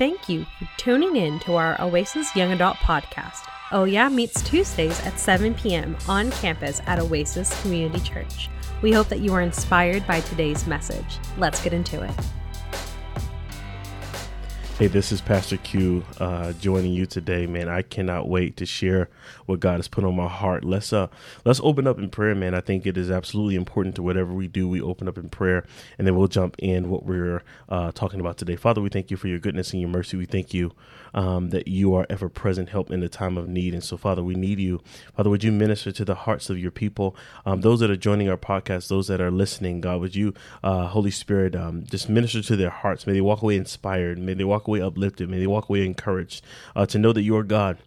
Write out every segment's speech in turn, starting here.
Thank you for tuning in to our Oasis Young Adult podcast. Oh Yeah meets Tuesdays at 7 p.m. on campus at Oasis Community Church. We hope that you are inspired by today's message. Let's get into it. Hey, this is Pastor Q uh, joining you today, man. I cannot wait to share what God has put on my heart. Let's uh let's open up in prayer, man. I think it is absolutely important to whatever we do, we open up in prayer, and then we'll jump in what we're uh, talking about today. Father, we thank you for your goodness and your mercy. We thank you um, that you are ever present help in the time of need. And so, Father, we need you. Father, would you minister to the hearts of your people, um, those that are joining our podcast, those that are listening, God, would you, uh, Holy Spirit, um, just minister to their hearts. May they walk away inspired. May they walk away uplifted. May they walk away encouraged uh, to know that you are God.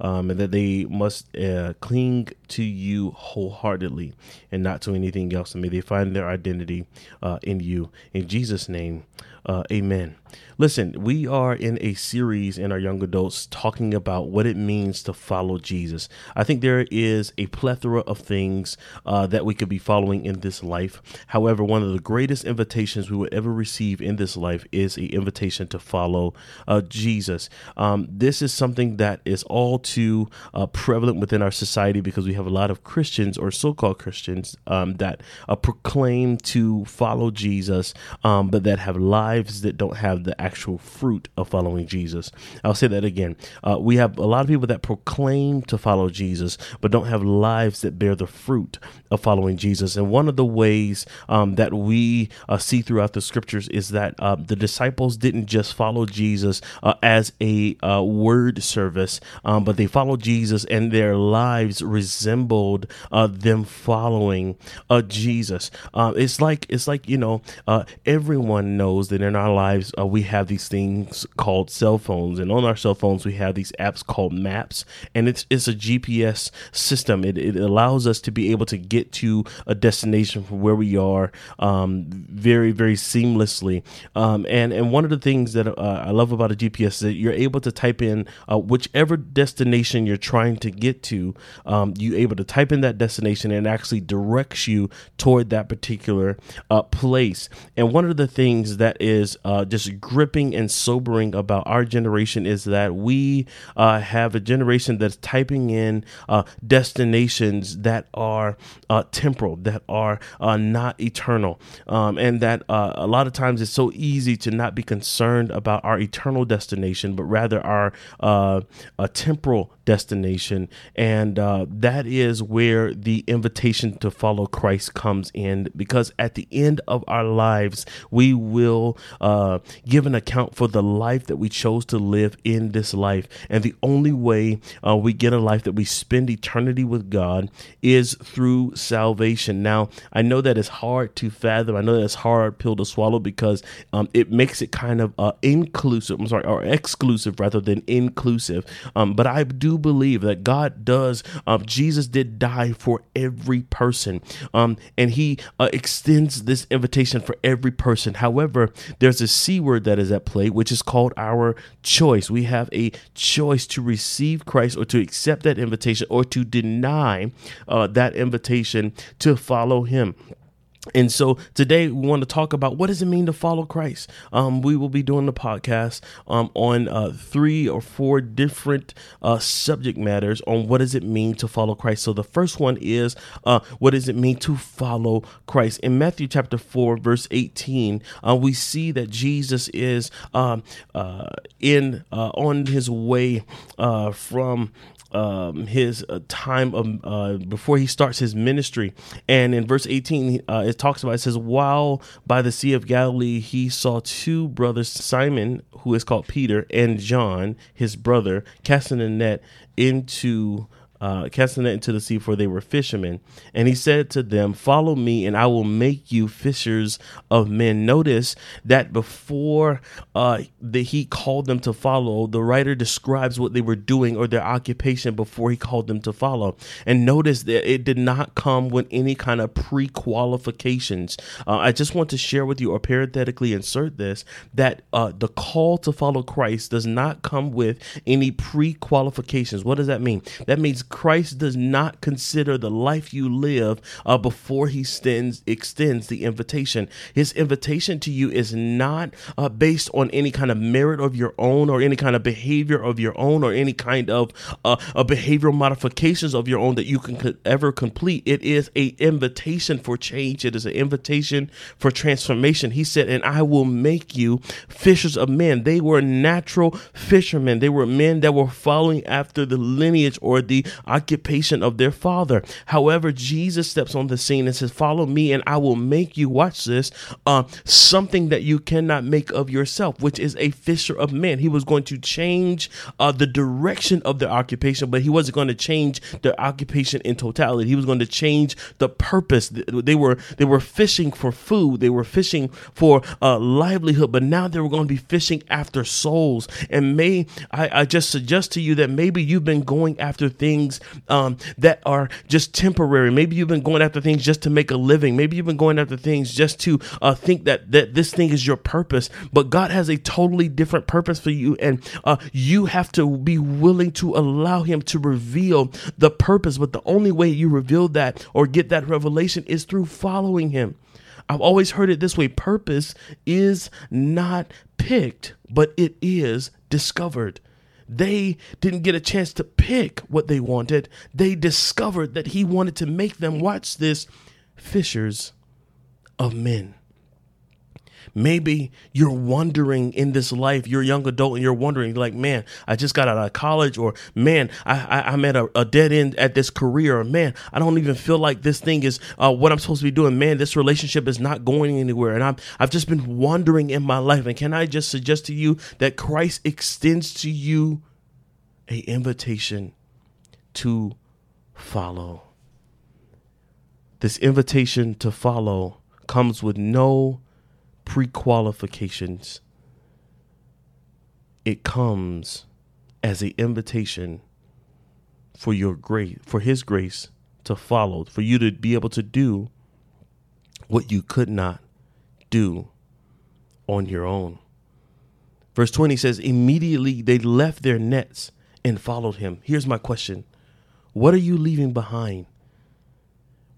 Um, and that they must uh, cling to you wholeheartedly and not to anything else. And may they find their identity uh, in you. In Jesus' name, uh, amen. Listen, we are in a series in our young adults talking about what it means to follow Jesus. I think there is a plethora of things uh, that we could be following in this life. However, one of the greatest invitations we would ever receive in this life is an invitation to follow uh, Jesus. Um, this is something that is all too uh, prevalent within our society because we have a lot of Christians or so called Christians um, that uh, proclaim to follow Jesus, um, but that have lives that don't have the actual fruit of following Jesus. I'll say that again. Uh, we have a lot of people that proclaim to follow Jesus, but don't have lives that bear the fruit of following Jesus. And one of the ways um, that we uh, see throughout the scriptures is that uh, the disciples didn't just follow Jesus uh, as a uh, word service, um, but they followed Jesus and their lives resembled uh, them following Jesus. it's like it's like you know everyone knows that in our lives we have these things called cell phones, and on our cell phones we have these apps called maps, and it's it's a GPS system. It, it allows us to be able to get to a destination from where we are um, very very seamlessly. Um, and and one of the things that uh, I love about a GPS is that you're able to type in uh, whichever destination you're trying to get to. Um, you're able to type in that destination and actually directs you toward that particular uh, place. And one of the things that is uh, just gripping and sobering about our generation is that we uh, have a generation that's typing in uh, destinations that are uh, temporal, that are uh, not eternal, um, and that uh, a lot of times it's so easy to not be concerned about our eternal destination, but rather our temporal destination. And that is where the invitation to follow Christ comes in because at the end of our lives, we will uh, give an account for the life that we chose to live in this life. And the only way uh, we get a life that we spend eternity with God is through salvation. Now, I know that it's hard to fathom. I know that it's hard pill to swallow because um, it makes it kind of uh, inclusive, I'm sorry, or exclusive rather than inclusive. Um, but I do believe that God does, um, Jesus did die for every person. Um, and he uh, extends this invitation for every person. However, there's a C word that is at play, which is called our choice. We have a choice to receive Christ or to accept that invitation or to deny uh, that invitation to follow him. And so today we want to talk about what does it mean to follow Christ. Um, we will be doing the podcast um, on uh, three or four different uh, subject matters on what does it mean to follow Christ. So the first one is uh, what does it mean to follow Christ. In Matthew chapter four, verse eighteen, uh, we see that Jesus is um, uh, in uh, on his way from um, his time of before he starts his ministry. And in verse 18, uh, it talks about it says, While by the Sea of Galilee, he saw two brothers, Simon, who is called Peter, and John, his brother, casting a net into uh, casting it into the sea, for they were fishermen. And he said to them, Follow me, and I will make you fishers of men. Notice that before uh, the, he called them to follow, the writer describes what they were doing or their occupation before he called them to follow. And notice that it did not come with any kind of pre qualifications. Uh, I just want to share with you, or parenthetically insert this, that uh, the call to follow Christ does not come with any pre qualifications. What does that mean? That means Christ does not consider the life you live uh, before he extends, extends the invitation. His invitation to you is not uh, based on any kind of merit of your own or any kind of behavior of your own or any kind of uh, behavioral modifications of your own that you can ever complete. It is a invitation for change. It is an invitation for transformation. He said, and I will make you fishers of men. They were natural fishermen. They were men that were following after the lineage or the occupation of their father. However, Jesus steps on the scene and says, Follow me, and I will make you, watch this, uh, something that you cannot make of yourself, which is a fisher of men. He was going to change uh, the direction of their occupation, but he wasn't going to change their occupation in totality. He was going to change the purpose. They were they were fishing for food. They were fishing for uh, livelihood, but now they were going to be fishing after souls. And may I, I just suggest to you that maybe you've been going after things um, that are just temporary. Maybe you've been going after things just to make a living. Maybe you've been going after things just to uh, think that that this thing is your purpose. But God has a totally different purpose for you, and uh, you have to be willing to allow Him to reveal the purpose. But the only way you reveal that or get that revelation is through following Him. I've always heard it this way purpose is not picked, but it is discovered. They didn't get a chance to pick what they wanted. They discovered that he wanted to make them, watch this, fishers of men. Maybe you're wondering in this life, you're a young adult and you're wondering, like, man, I just got out of college, or man, I, am at a, a, dead end at this career, or man, I don't even feel like this thing is uh, what I'm supposed to be doing. Man, this relationship is not going anywhere. And I'm, I've just been wondering in my life. And can I just suggest to you that Christ extends to you a invitation to follow? This invitation to follow comes with no pre qualifications. It comes as an invitation for your grace, for His grace to follow, for you to be able to do what you could not do on your own. Verse 20 says, Immediately they left their nets and followed him. Here's my question What are you leaving behind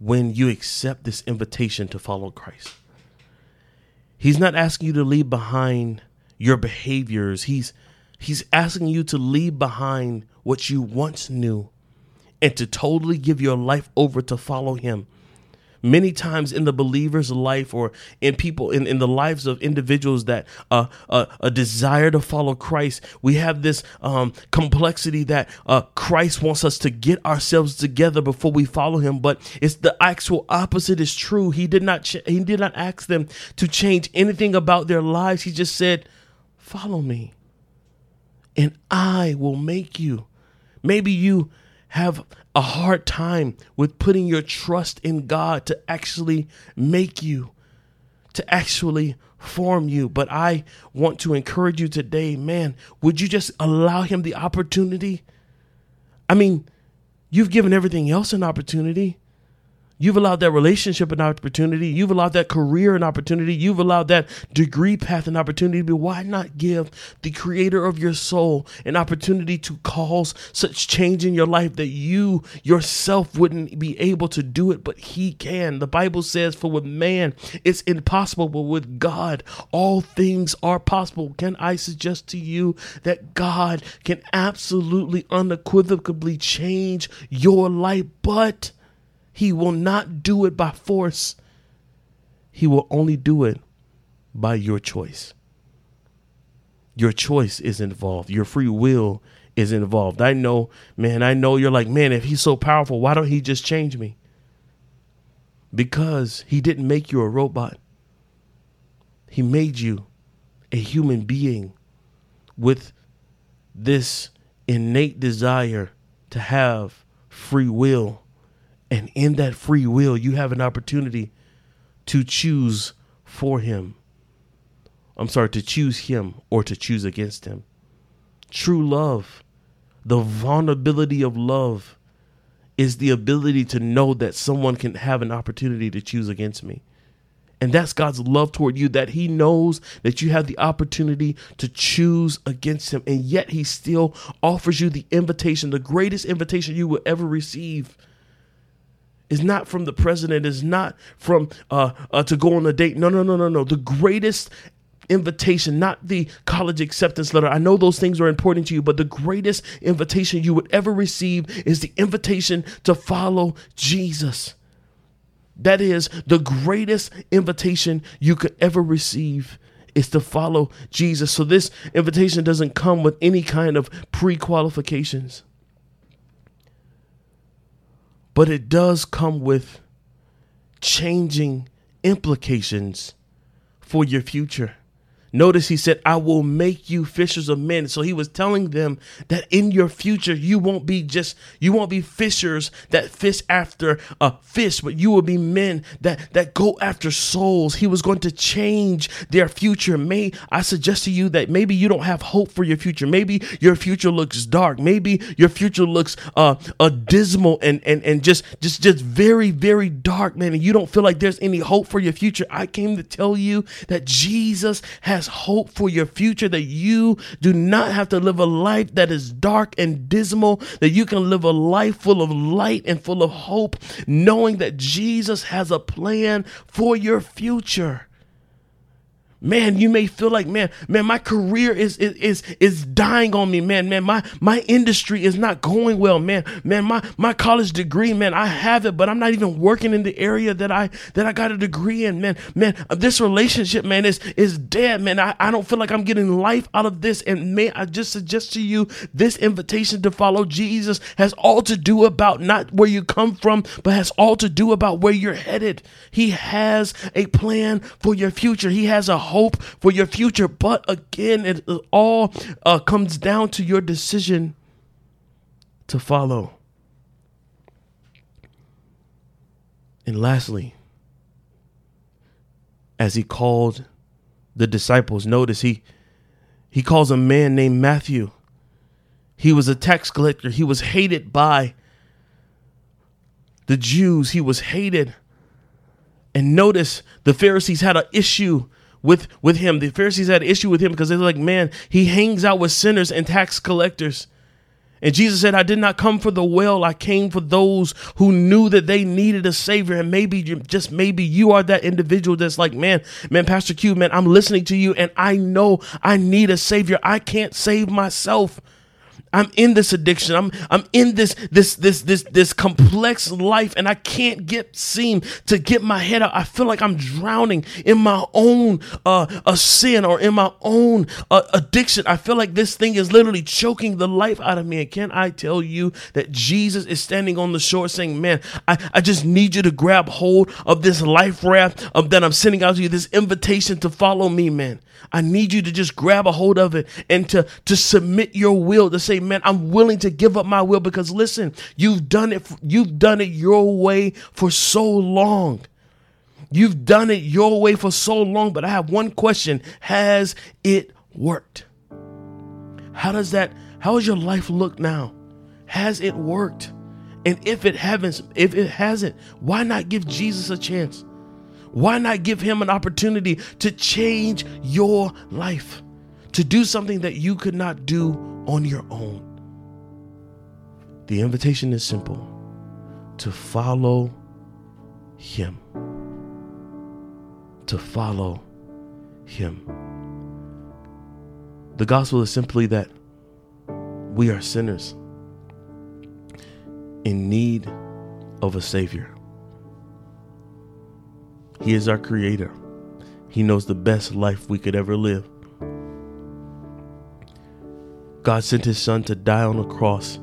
when you accept this invitation to follow Christ? He's not asking you to leave behind your behaviors. He's he's asking you to leave behind what you once knew and to totally give your life over to follow him many times in the believer's life or in people in, in the lives of individuals that uh, uh, a desire to follow christ we have this um, complexity that uh, christ wants us to get ourselves together before we follow him. But it's the actual opposite is true. He did not ch- he did not ask them to change anything about their lives. He just said follow me and i will make you. Maybe you have a hard time with putting your trust in God to actually make you, to actually form you. But I want to encourage you today, man, would you just allow Him the opportunity? I mean, you've given everything else an opportunity. You've allowed that relationship an opportunity. You've allowed that career an opportunity. You've allowed that degree path an opportunity. But why not give the creator of your soul an opportunity to cause such change in your life that you yourself wouldn't be able to do it, but he can? The Bible says, For with man it's impossible, but with God all things are possible. Can I suggest to you that God can absolutely unequivocally change your life? But he will not do it by force. He will only do it by your choice. Your choice is involved. Your free will is involved. I know, man, I know you're like, man, if he's so powerful, why don't he just change me? Because he didn't make you a robot. He made you a human being with this innate desire to have free will and in that free will, you have an opportunity to choose for him. I'm sorry, to choose him or to choose against him. True love, the vulnerability of love, is the ability to know that someone can have an opportunity to choose against me And that's God's love toward you that He knows that you have the opportunity to choose against Him. And yet He still offers you the invitation, the greatest invitation you will ever receive. Is not from the president, is not from uh, uh, to go on a date. No, no, no, no, no. The greatest invitation, not the college acceptance letter. I know those things are important to you, but the greatest invitation you would ever receive is the invitation to follow Jesus. That is the greatest invitation you could ever receive is to follow Jesus. So this invitation doesn't come with any kind of pre-qualifications. But it does come with changing implications for your future. Notice he said, I will make you fishers of men. So he was telling them that in your future, you won't be just, you won't be fishers that fish after a fish, but you will be men that, that go after souls. He was going to change their future. May I suggest to you that maybe you don't have hope for your future. Maybe your future looks dark. Maybe your future looks uh, uh dismal and, and, and just, just, just very, very dark, man. And you don't feel like there's any hope for your future. I came to tell you that Jesus has has hope for your future, that you do not have to live a life that is dark and dismal, that you can live a life full of light and full of hope, knowing that Jesus has a plan for your future. Man, you may feel like, man, man, my career is is is, is dying on me, man, man. My my industry is not going well, man. Man, my my college degree, man, I have it, but I'm not even working in the area that I that I got a degree in, man. Man, this relationship, man, is is dead, man. I, I don't feel like I'm getting life out of this. And may I just suggest to you this invitation to follow Jesus has all to do about not where you come from, but has all to do about where you're headed. He has a plan for your future. He has a hope for your future. But again, it all uh, comes down to your decision to follow. And lastly, as he called the disciples, notice he he calls a man named Matthew. He was a tax collector. He was hated by the Jews. He was hated. And notice the Pharisees had an issue with with him. The Pharisees had issue with him because they're like, man, he hangs out with sinners and tax collectors. And Jesus said, I did not come for the well. I came for those who knew that they needed a savior. And maybe, just maybe you are that individual that's like, man, man, Pastor Q, man, I'm listening to you and I know I need a savior. I can't save myself. I'm in this addiction. I'm I'm in this this this this this complex life and I can't get seem to get my head out. I feel like I'm drowning in my own uh a sin or in my own uh, addiction. I feel like this thing is literally choking the life out of me. And can I tell you that Jesus is standing on the shore saying, "Man, I I just need you to grab hold of this life raft of that I'm sending out to you this invitation to follow me, man. I need you to just grab a hold of it and to to submit your will to say, man, I'm willing to give up my will because listen, you've done it, you've done it your way for so long. You've done it your way for so long, but I have one question. Has it worked? How does that, how does your life look now? Has it worked? And if it haven't, if it hasn't, why not give Jesus a chance? Why not give him an opportunity to change your life? To do something that you could not do on your own. The invitation is simple to follow Him. To follow Him. The gospel is simply that we are sinners in need of a Savior. He is our Creator, He knows the best life we could ever live. God sent His Son to die on the cross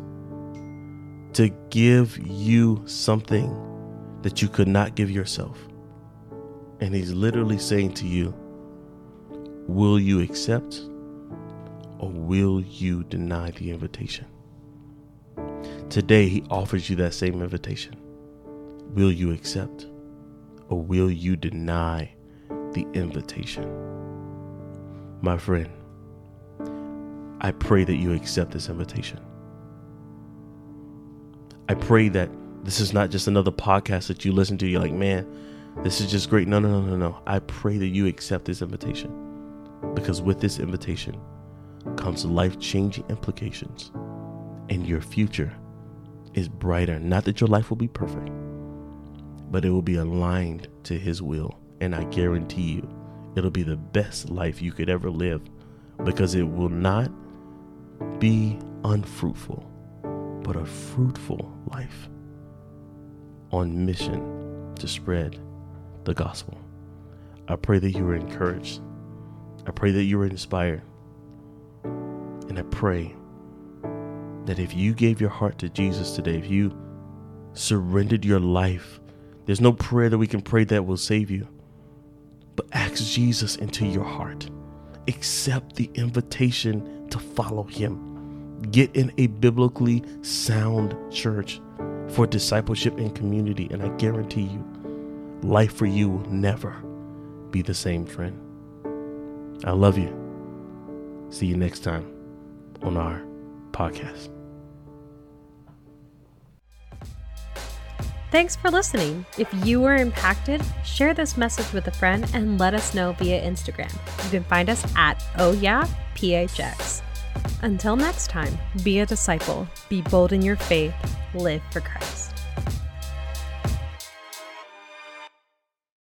to give you something that you could not give yourself. And he's literally saying to you, Will you accept or will you deny the invitation? Today, he offers you that same invitation. Will you accept or will you deny the invitation? My friend, I pray that you accept this invitation. I pray that this is not just another podcast that you listen to. You're like, man, this is just great. No, no, no, no, no. I pray that you accept this invitation because with this invitation comes life changing implications, and your future is brighter. Not that your life will be perfect, but it will be aligned to His will. And I guarantee you, it'll be the best life you could ever live because it will not be unfruitful, but a fruitful life on mission to spread the gospel. I pray that you are encouraged. I pray that you are inspired. And I pray that if you gave your heart to Jesus today, if you surrendered your life, there's no prayer that we can pray that will save you. But ask Jesus into your heart. Accept the invitation to follow him. Get in a biblically sound church for discipleship and community, and I guarantee you, life for you will never be the same, friend. I love you. See you next time on our podcast. Thanks for listening. If you were impacted, share this message with a friend and let us know via Instagram. You can find us at Oh Yeah PHX. Until next time, be a disciple, be bold in your faith, live for Christ.